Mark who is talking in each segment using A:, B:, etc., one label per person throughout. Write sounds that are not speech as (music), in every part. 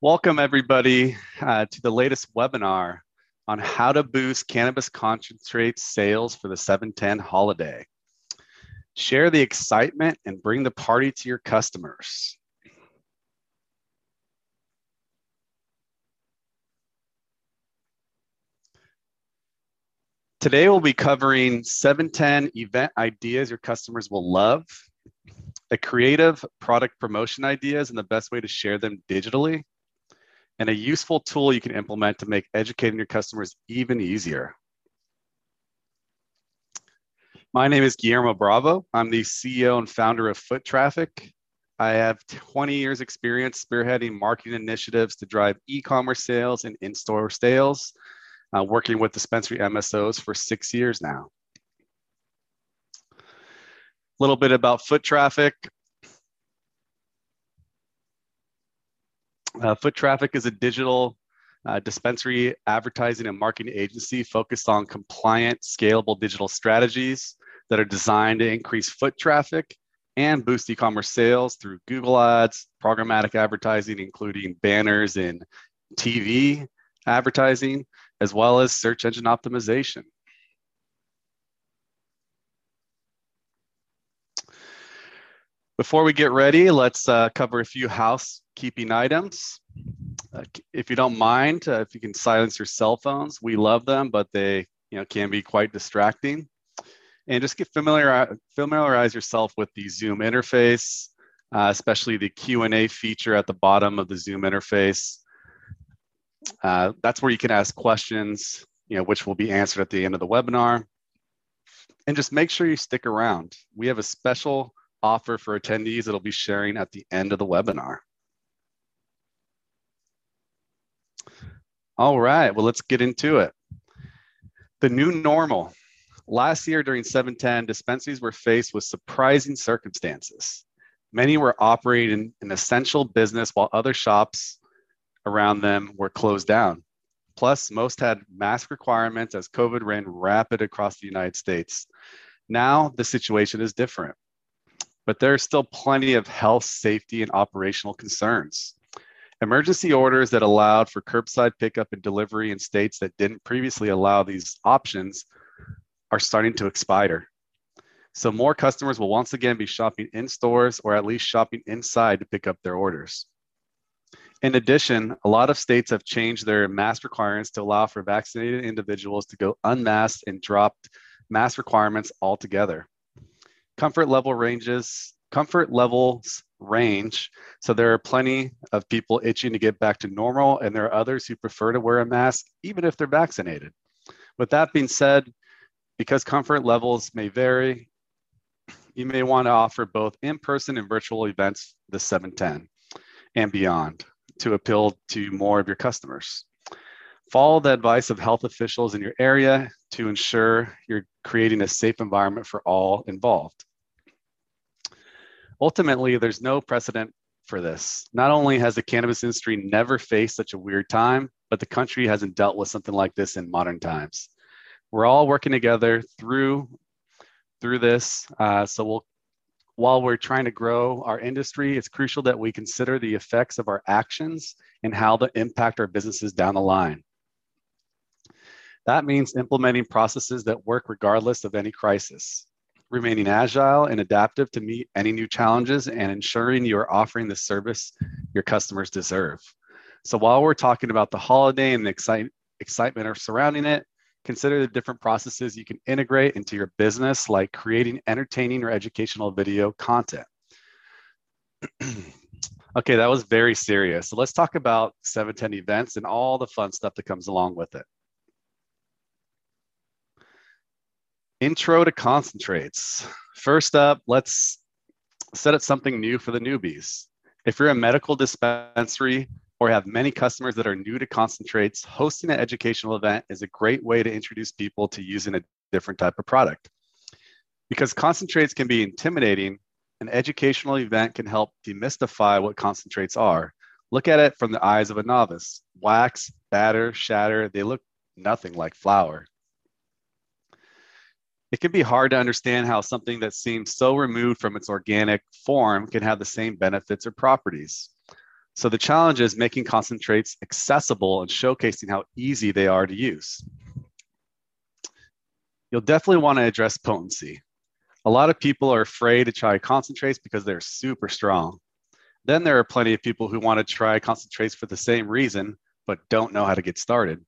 A: Welcome, everybody, uh, to the latest webinar on how to boost cannabis concentrate sales for the 710 holiday. Share the excitement and bring the party to your customers. Today, we'll be covering 710 event ideas your customers will love, a creative product promotion ideas and the best way to share them digitally, and a useful tool you can implement to make educating your customers even easier. My name is Guillermo Bravo. I'm the CEO and founder of Foot Traffic. I have 20 years experience spearheading marketing initiatives to drive e-commerce sales and in-store sales, uh, working with dispensary MSOs for six years now. A little bit about Foot Traffic. Uh, Foot Traffic is a digital uh, dispensary advertising and marketing agency focused on compliant, scalable digital strategies that are designed to increase foot traffic and boost e-commerce sales through Google Ads, programmatic advertising, including banners and TV advertising, as well as search engine optimization. Before we get ready, let's uh, cover a few housekeeping items. Uh, if you don't mind, uh, if you can silence your cell phones, we love them, but they you know, can be quite distracting. And just get familiar, familiarize yourself with the Zoom interface, uh, especially the Q&A feature at the bottom of the Zoom interface. Uh, that's where you can ask questions, you know, which will be answered at the end of the webinar. And just make sure you stick around. We have a special offer for attendees that'll be sharing at the end of the webinar. All right, well, let's get into it. The new normal. Last year during 710, dispensaries were faced with surprising circumstances. Many were operating an essential business while other shops around them were closed down. Plus, most had mask requirements as COVID ran rapid across the United States. Now the situation is different but there are still plenty of health, safety, and operational concerns. Emergency orders that allowed for curbside pickup and delivery in states that didn't previously allow these options are starting to expire. So more customers will once again be shopping in stores or at least shopping inside to pick up their orders. In addition, a lot of states have changed their mask requirements to allow for vaccinated individuals to go unmasked and dropped mask requirements altogether comfort level ranges, comfort levels range. So there are plenty of people itching to get back to normal, and there are others who prefer to wear a mask even if they're vaccinated. With that being said, because comfort levels may vary, you may want to offer both in-person and virtual events the 710 and beyond to appeal to more of your customers. Follow the advice of health officials in your area to ensure you're creating a safe environment for all involved. Ultimately, there's no precedent for this. Not only has the cannabis industry never faced such a weird time, but the country hasn't dealt with something like this in modern times. We're all working together through through this. Uh, so we'll while we're trying to grow our industry, it's crucial that we consider the effects of our actions and how they impact our businesses down the line. That means implementing processes that work regardless of any crisis, remaining agile and adaptive to meet any new challenges, and ensuring you are offering the service your customers deserve. So while we're talking about the holiday and the excite- excitement surrounding it, consider the different processes you can integrate into your business, like creating entertaining or educational video content. (clears throat) okay, that was very serious. So let's talk about 710 events and all the fun stuff that comes along with it. Intro to concentrates. First up, let's set up something new for the newbies. If you're a medical dispensary or have many customers that are new to concentrates, hosting an educational event is a great way to introduce people to using a different type of product. Because concentrates can be intimidating, an educational event can help demystify what concentrates are. Look at it from the eyes of a novice. Wax, batter, shatter, they look nothing like flower it can be hard to understand how something that seems so removed from its organic form can have the same benefits or properties. So the challenge is making concentrates accessible and showcasing how easy they are to use. You'll definitely want to address potency. A lot of people are afraid to try concentrates because they're super strong. Then there are plenty of people who want to try concentrates for the same reason, but don't know how to get started.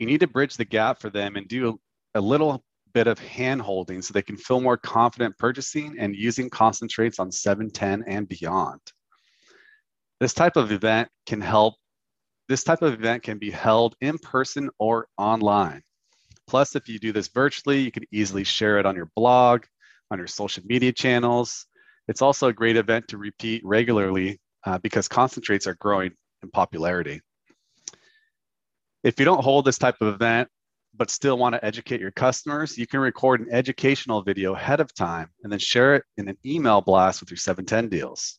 A: You need to bridge the gap for them and do a little bit of hand holding so they can feel more confident purchasing and using concentrates on 710 and beyond. This type of event can help, this type of event can be held in person or online. Plus, if you do this virtually, you can easily share it on your blog, on your social media channels. It's also a great event to repeat regularly uh, because concentrates are growing in popularity. If you don't hold this type of event, but still want to educate your customers, you can record an educational video ahead of time and then share it in an email blast with your 710 deals.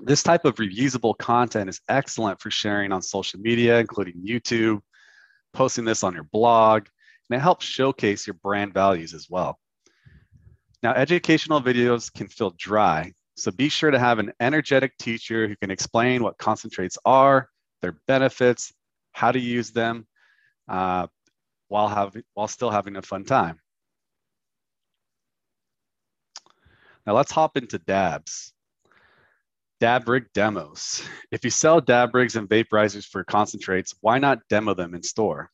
A: This type of reusable content is excellent for sharing on social media, including YouTube, posting this on your blog, and it helps showcase your brand values as well. Now, educational videos can feel dry, so be sure to have an energetic teacher who can explain what concentrates are, their benefits, how to use them, uh, while, having, while still having a fun time. Now let's hop into dabs. Dab rig demos. If you sell dab rigs and vaporizers for concentrates, why not demo them in store?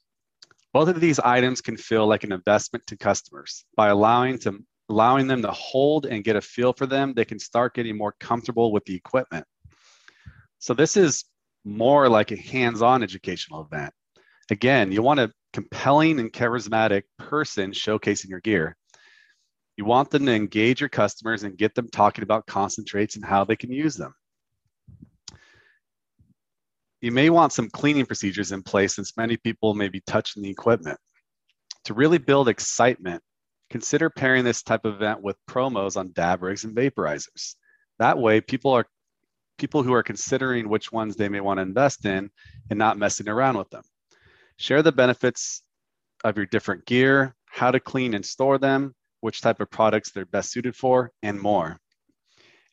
A: Both of these items can feel like an investment to customers. By allowing, to, allowing them to hold and get a feel for them, they can start getting more comfortable with the equipment. So this is more like a hands-on educational event. Again, you want a compelling and charismatic person showcasing your gear. You want them to engage your customers and get them talking about concentrates and how they can use them. You may want some cleaning procedures in place since many people may be touching the equipment. To really build excitement, consider pairing this type of event with promos on dab rigs and vaporizers. That way, people are people who are considering which ones they may want to invest in and not messing around with them. Share the benefits of your different gear, how to clean and store them, which type of products they're best suited for, and more.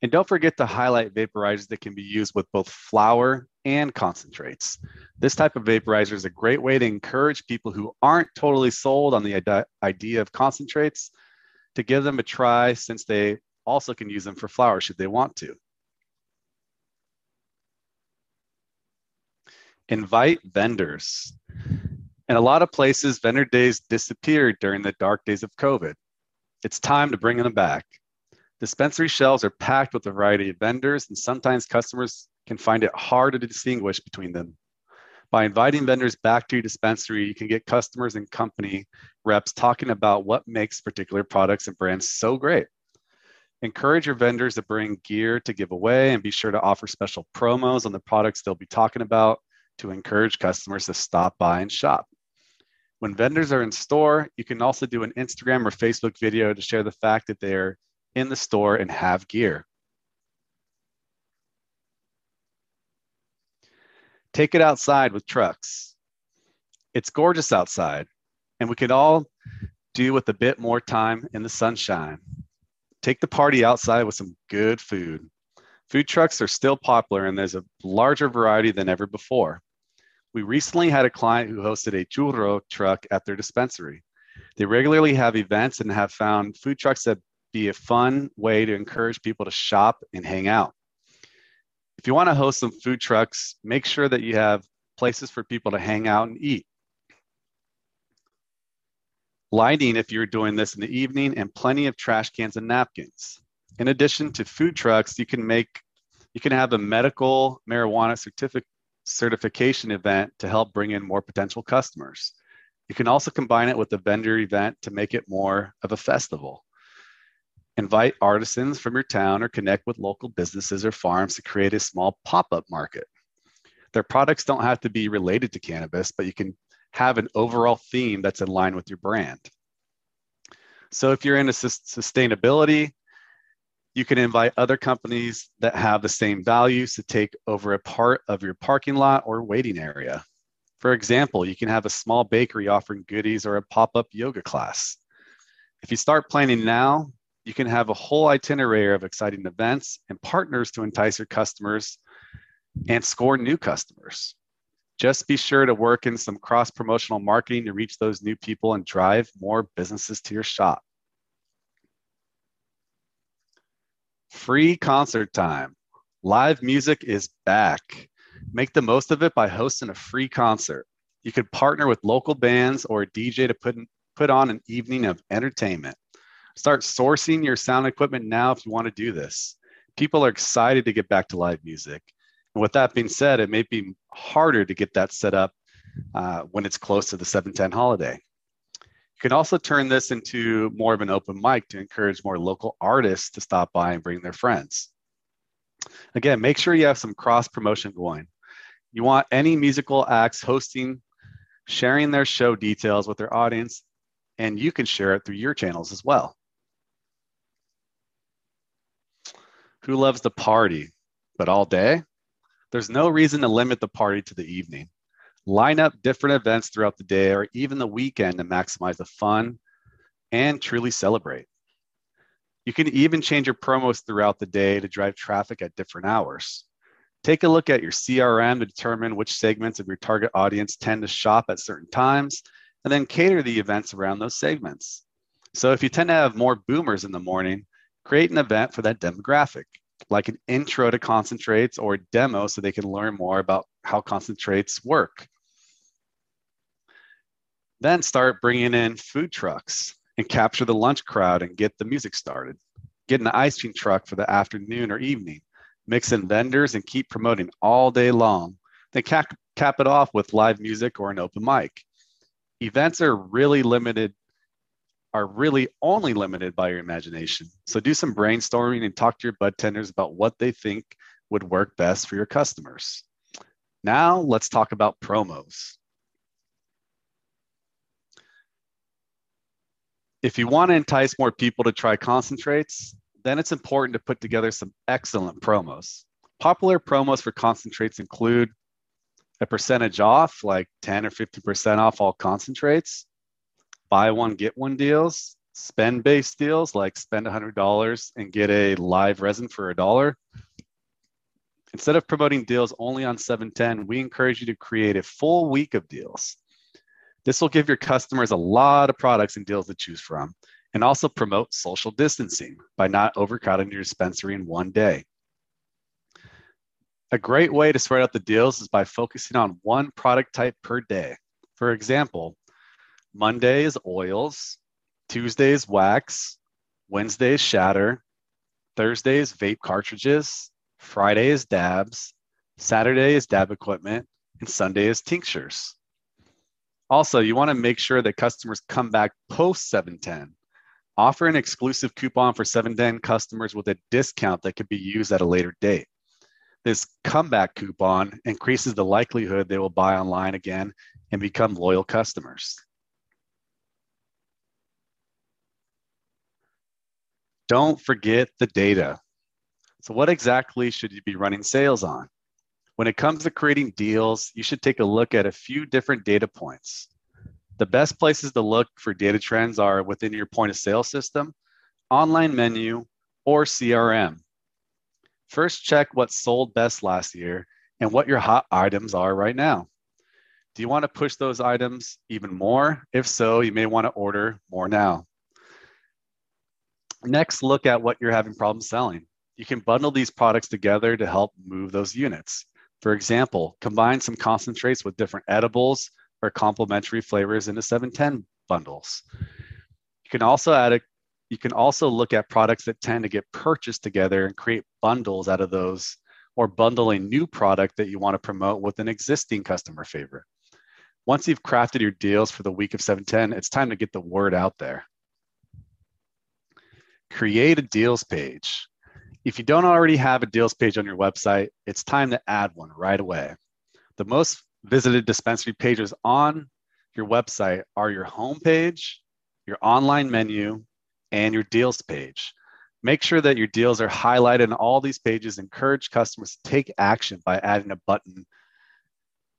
A: And don't forget to highlight vaporizers that can be used with both flower and concentrates. This type of vaporizer is a great way to encourage people who aren't totally sold on the idea of concentrates to give them a try since they also can use them for flower should they want to. Invite vendors. In a lot of places, vendor days disappeared during the dark days of COVID. It's time to bring them back. Dispensary shelves are packed with a variety of vendors, and sometimes customers can find it hard to distinguish between them. By inviting vendors back to your dispensary, you can get customers and company reps talking about what makes particular products and brands so great. Encourage your vendors to bring gear to give away and be sure to offer special promos on the products they'll be talking about to encourage customers to stop by and shop. When vendors are in store, you can also do an Instagram or Facebook video to share the fact that they're in the store and have gear. Take it outside with trucks. It's gorgeous outside, and we could all do with a bit more time in the sunshine. Take the party outside with some good food. Food trucks are still popular, and there's a larger variety than ever before. We recently had a client who hosted a churro truck at their dispensary. They regularly have events and have found food trucks that be a fun way to encourage people to shop and hang out. If you want to host some food trucks, make sure that you have places for people to hang out and eat. Lighting, if you're doing this in the evening, and plenty of trash cans and napkins. In addition to food trucks, you can make you can have a medical marijuana certificate certification event to help bring in more potential customers. You can also combine it with a vendor event to make it more of a festival. Invite artisans from your town or connect with local businesses or farms to create a small pop up market. Their products don't have to be related to cannabis, but you can have an overall theme that's in line with your brand. So if you're into sustainability, you can invite other companies that have the same values to take over a part of your parking lot or waiting area. For example, you can have a small bakery offering goodies or a pop up yoga class. If you start planning now, you can have a whole itinerary of exciting events and partners to entice your customers and score new customers. Just be sure to work in some cross promotional marketing to reach those new people and drive more businesses to your shop. Free concert time. Live music is back. Make the most of it by hosting a free concert. You could partner with local bands or a DJ to put, put on an evening of entertainment. Start sourcing your sound equipment now if you want to do this. People are excited to get back to live music. And with that being said, it may be harder to get that set up uh, when it's close to the 710 holiday. You can also turn this into more of an open mic to encourage more local artists to stop by and bring their friends. Again, make sure you have some cross promotion going. You want any musical acts hosting, sharing their show details with their audience, and you can share it through your channels as well. Who loves to party? But all day? There's no reason to limit the party to the evening. Line up different events throughout the day or even the weekend to maximize the fun and truly celebrate. You can even change your promos throughout the day to drive traffic at different hours. Take a look at your CRM to determine which segments of your target audience tend to shop at certain times, and then cater the events around those segments. So if you tend to have more boomers in the morning, create an event for that demographic, like an intro to concentrates or a demo so they can learn more about how concentrates work. Then start bringing in food trucks and capture the lunch crowd and get the music started. Get an ice cream truck for the afternoon or evening. Mix in vendors and keep promoting all day long. Then cap, cap it off with live music or an open mic. Events are really limited are really only limited by your imagination. So do some brainstorming and talk to your bud tenders about what they think would work best for your customers. Now let's talk about promos. If you want to entice more people to try concentrates, then it's important to put together some excellent promos. Popular promos for concentrates include a percentage off, like 10 or 50% off all concentrates, buy one, get one deals, spend based deals like spend $100 and get a live resin for a dollar. Instead of promoting deals only on 710, we encourage you to create a full week of deals. This will give your customers a lot of products and deals to choose from and also promote social distancing by not overcrowding your dispensary in one day. A great way to spread out the deals is by focusing on one product type per day. For example, Monday is oils, Tuesday is wax, Wednesday is shatter, Thursday is vape cartridges, Friday is dabs, Saturday is dab equipment, and Sunday is tinctures. Also, you want to make sure that customers come back post 710. Offer an exclusive coupon for 710 customers with a discount that could be used at a later date. This comeback coupon increases the likelihood they will buy online again and become loyal customers. Don't forget the data. So, what exactly should you be running sales on? When it comes to creating deals, you should take a look at a few different data points. The best places to look for data trends are within your point of sale system, online menu, or CRM. First, check what sold best last year and what your hot items are right now. Do you want to push those items even more? If so, you may want to order more now. Next, look at what you're having problems selling. You can bundle these products together to help move those units. For example, combine some concentrates with different edibles or complementary flavors into 710 bundles. You can also add a you can also look at products that tend to get purchased together and create bundles out of those or bundle a new product that you want to promote with an existing customer favorite. Once you've crafted your deals for the week of 710, it's time to get the word out there create a deals page. If you don't already have a deals page on your website, it's time to add one right away. The most visited dispensary pages on your website are your homepage, your online menu, and your deals page. Make sure that your deals are highlighted in all these pages. Encourage customers to take action by adding a button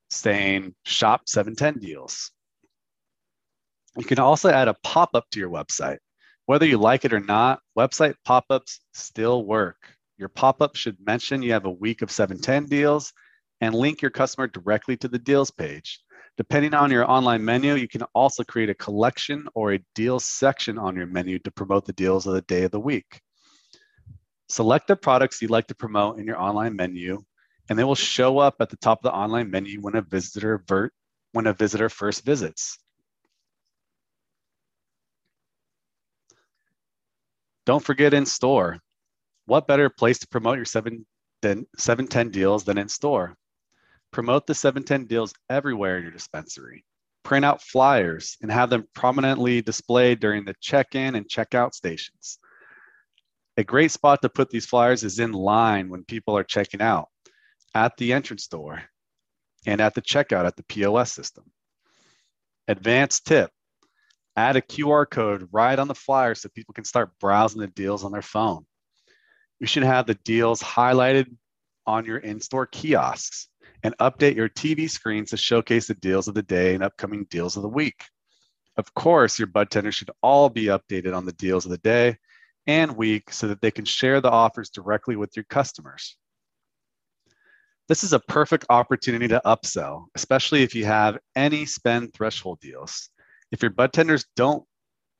A: saying shop 710 deals. You can also add a pop up to your website. Whether you like it or not, website pop ups still work. Your pop up should mention you have a week of 710 deals and link your customer directly to the deals page. Depending on your online menu, you can also create a collection or a deals section on your menu to promote the deals of the day of the week. Select the products you'd like to promote in your online menu, and they will show up at the top of the online menu when a visitor when a visitor first visits. Don't forget in store. What better place to promote your 710 deals than in store? Promote the 710 deals everywhere in your dispensary. Print out flyers and have them prominently displayed during the check in and check out stations. A great spot to put these flyers is in line when people are checking out, at the entrance door, and at the checkout at the POS system. Advanced tip add a QR code right on the flyer so people can start browsing the deals on their phone. You should have the deals highlighted on your in store kiosks and update your TV screens to showcase the deals of the day and upcoming deals of the week. Of course, your bud tenders should all be updated on the deals of the day and week so that they can share the offers directly with your customers. This is a perfect opportunity to upsell, especially if you have any spend threshold deals. If your bud tenders don't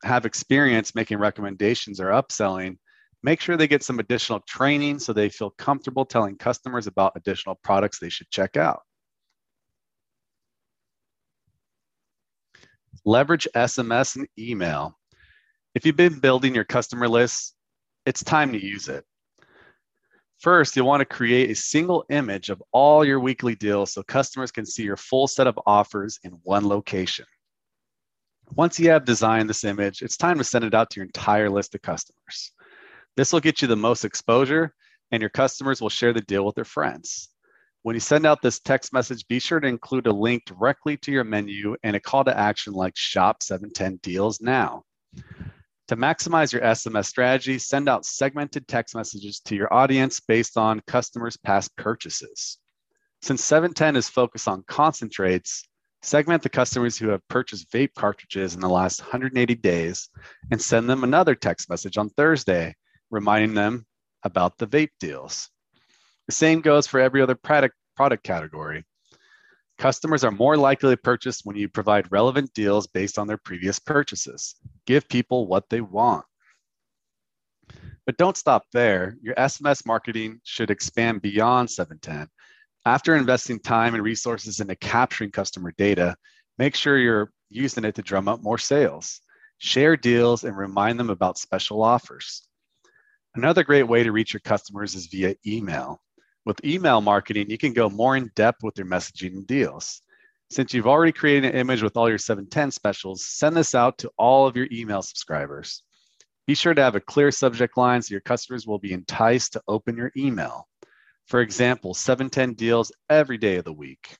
A: have experience making recommendations or upselling, make sure they get some additional training so they feel comfortable telling customers about additional products they should check out. Leverage SMS and email. If you've been building your customer list, it's time to use it. First, you'll want to create a single image of all your weekly deals so customers can see your full set of offers in one location. Once you have designed this image, it's time to send it out to your entire list of customers. This will get you the most exposure, and your customers will share the deal with their friends. When you send out this text message, be sure to include a link directly to your menu and a call to action like Shop 710 Deals Now. To maximize your SMS strategy, send out segmented text messages to your audience based on customers' past purchases. Since 710 is focused on concentrates, segment the customers who have purchased vape cartridges in the last 180 days and send them another text message on Thursday, reminding them about the vape deals. The same goes for every other product, product category. Customers are more likely to purchase when you provide relevant deals based on their previous purchases. Give people what they want. But don't stop there. Your SMS marketing should expand beyond 710. After investing time and resources into capturing customer data, make sure you're using it to drum up more sales. Share deals and remind them about special offers. Another great way to reach your customers is via email. With email marketing, you can go more in depth with your messaging and deals. Since you've already created an image with all your 710 specials, send this out to all of your email subscribers. Be sure to have a clear subject line so your customers will be enticed to open your email. For example, 710 deals every day of the week.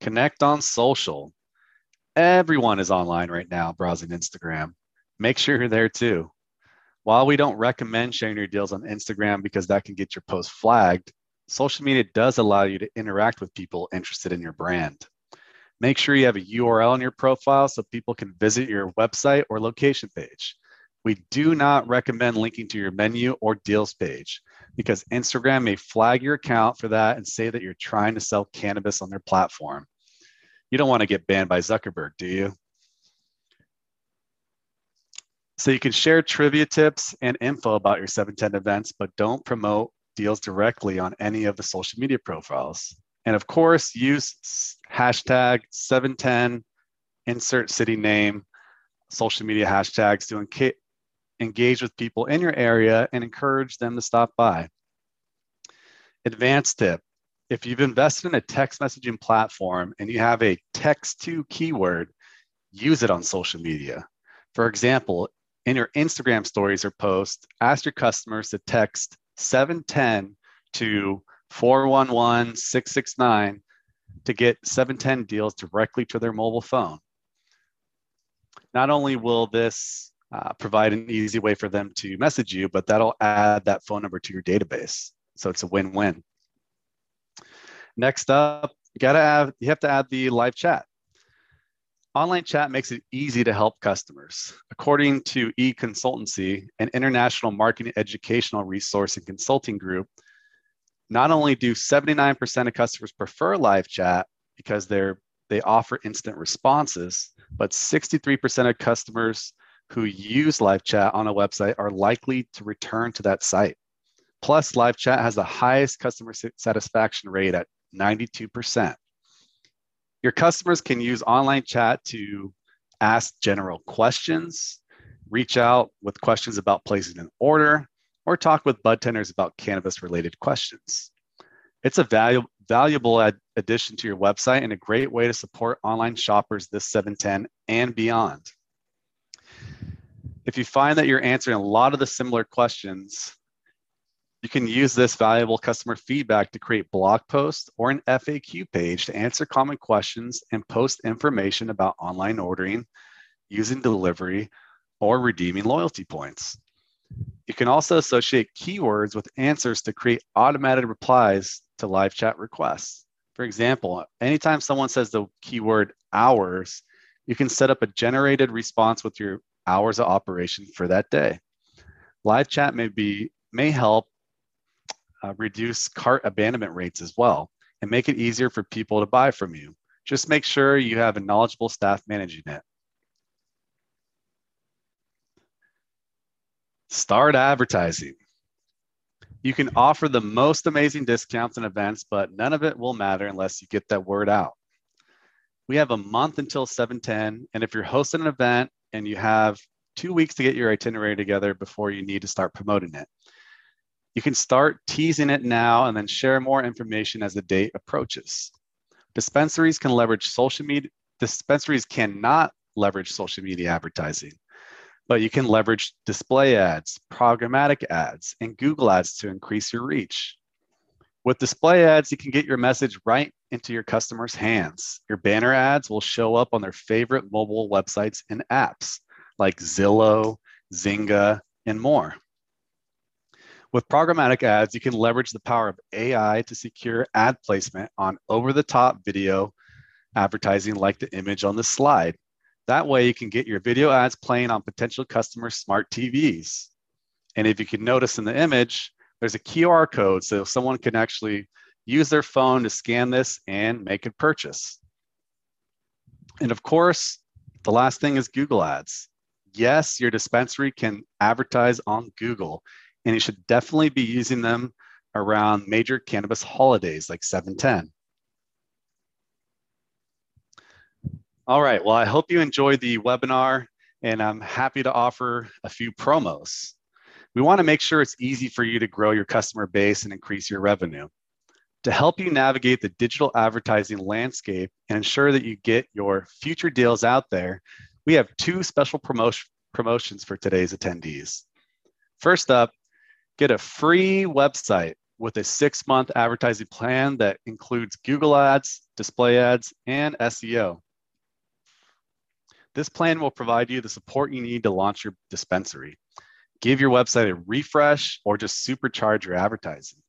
A: Connect on social. Everyone is online right now browsing Instagram. Make sure you're there too. While we don't recommend sharing your deals on Instagram because that can get your post flagged, social media does allow you to interact with people interested in your brand. Make sure you have a URL in your profile so people can visit your website or location page. We do not recommend linking to your menu or deals page because Instagram may flag your account for that and say that you're trying to sell cannabis on their platform. You don't want to get banned by Zuckerberg, do you? So you can share trivia tips and info about your 710 events, but don't promote deals directly on any of the social media profiles. And of course, use hashtag 710, insert city name, social media hashtags to engage with people in your area and encourage them to stop by. Advanced tip if you've invested in a text messaging platform and you have a text to keyword, use it on social media. For example, in your Instagram stories or posts, ask your customers to text 710 to 411 669 to get 710 deals directly to their mobile phone. Not only will this uh, provide an easy way for them to message you, but that'll add that phone number to your database. So it's a win-win. Next up, you gotta have you have to add the live chat. Online chat makes it easy to help customers. According to eConsultancy, an international marketing educational resource and consulting group, Not only do 79% of customers prefer live chat because they're they offer instant responses, but 63% of customers who use live chat on a website are likely to return to that site. Plus, live chat has the highest customer satisfaction rate at 92%. Your customers can use online chat to ask general questions, reach out with questions about placing an order, or talk with bud tenders about cannabis related questions. It's a valu- valuable ad- addition to your website and a great way to support online shoppers this 710 and beyond. If you find that you're answering a lot of the similar questions, you can use this valuable customer feedback to create blog posts or an FAQ page to answer common questions and post information about online ordering, using delivery, or redeeming loyalty points. You can also associate keywords with answers to create automated replies to live chat requests. For example, anytime someone says the keyword hours, you can set up a generated response with your hours of operation for that day. Live chat may be may help uh, reduce cart abandonment rates as well and make it easier for people to buy from you. Just make sure you have a knowledgeable staff managing it. Start advertising. You can offer the most amazing discounts and events, but none of it will matter unless you get that word out. We have a month until 710, and if you're hosting an event and you have two weeks to get your itinerary together before you need to start promoting it, you can start teasing it now and then share more information as the date approaches. Dispensaries can leverage social media, dispensaries cannot leverage social media advertising but you can leverage display ads, programmatic ads, and Google ads to increase your reach. With display ads, you can get your message right into your customers' hands. Your banner ads will show up on their favorite mobile websites and apps like Zillow, Zynga, and more. With programmatic ads, you can leverage the power of AI to secure ad placement on over the top video advertising like the image on the slide that way you can get your video ads playing on potential customers' smart TVs. And if you can notice in the image, there's a QR code so someone can actually use their phone to scan this and make a purchase. And of course, the last thing is Google Ads. Yes, your dispensary can advertise on Google, and you should definitely be using them around major cannabis holidays like 710. All right. Well, I hope you enjoyed the webinar and I'm happy to offer a few promos. We want to make sure it's easy for you to grow your customer base and increase your revenue. To help you navigate the digital advertising landscape and ensure that you get your future deals out there, we have two special promotion, promotions for today's attendees. First up, get a free website with a six month advertising plan that includes Google Ads, display ads, and SEO. This plan will provide you the support you need to launch your dispensary. Give your website a refresh or just supercharge your advertising.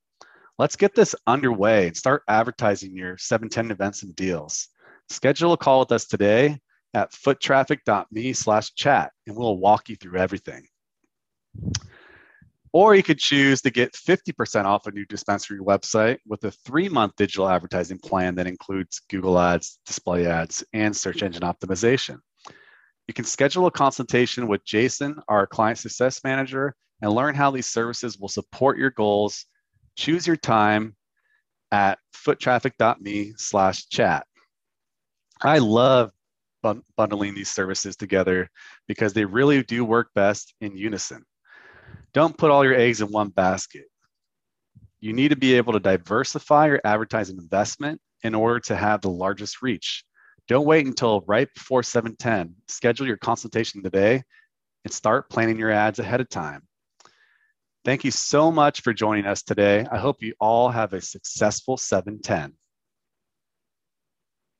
A: Let's get this underway and start advertising your 710 events and deals. Schedule a call with us today at foottraffic.me slash chat and we'll walk you through everything. Or you could choose to get 50% off a new dispensary website with a three month digital advertising plan that includes Google Ads, display ads, and search engine optimization. You can schedule a consultation with Jason, our client success manager, and learn how these services will support your goals. Choose your time at foottraffic.me slash chat. I love bundling these services together because they really do work best in unison. Don't put all your eggs in one basket. You need to be able to diversify your advertising investment in order to have the largest reach. Don't wait until right before 710. Schedule your consultation today and start planning your ads ahead of time. Thank you so much for joining us today. I hope you all have a successful 710.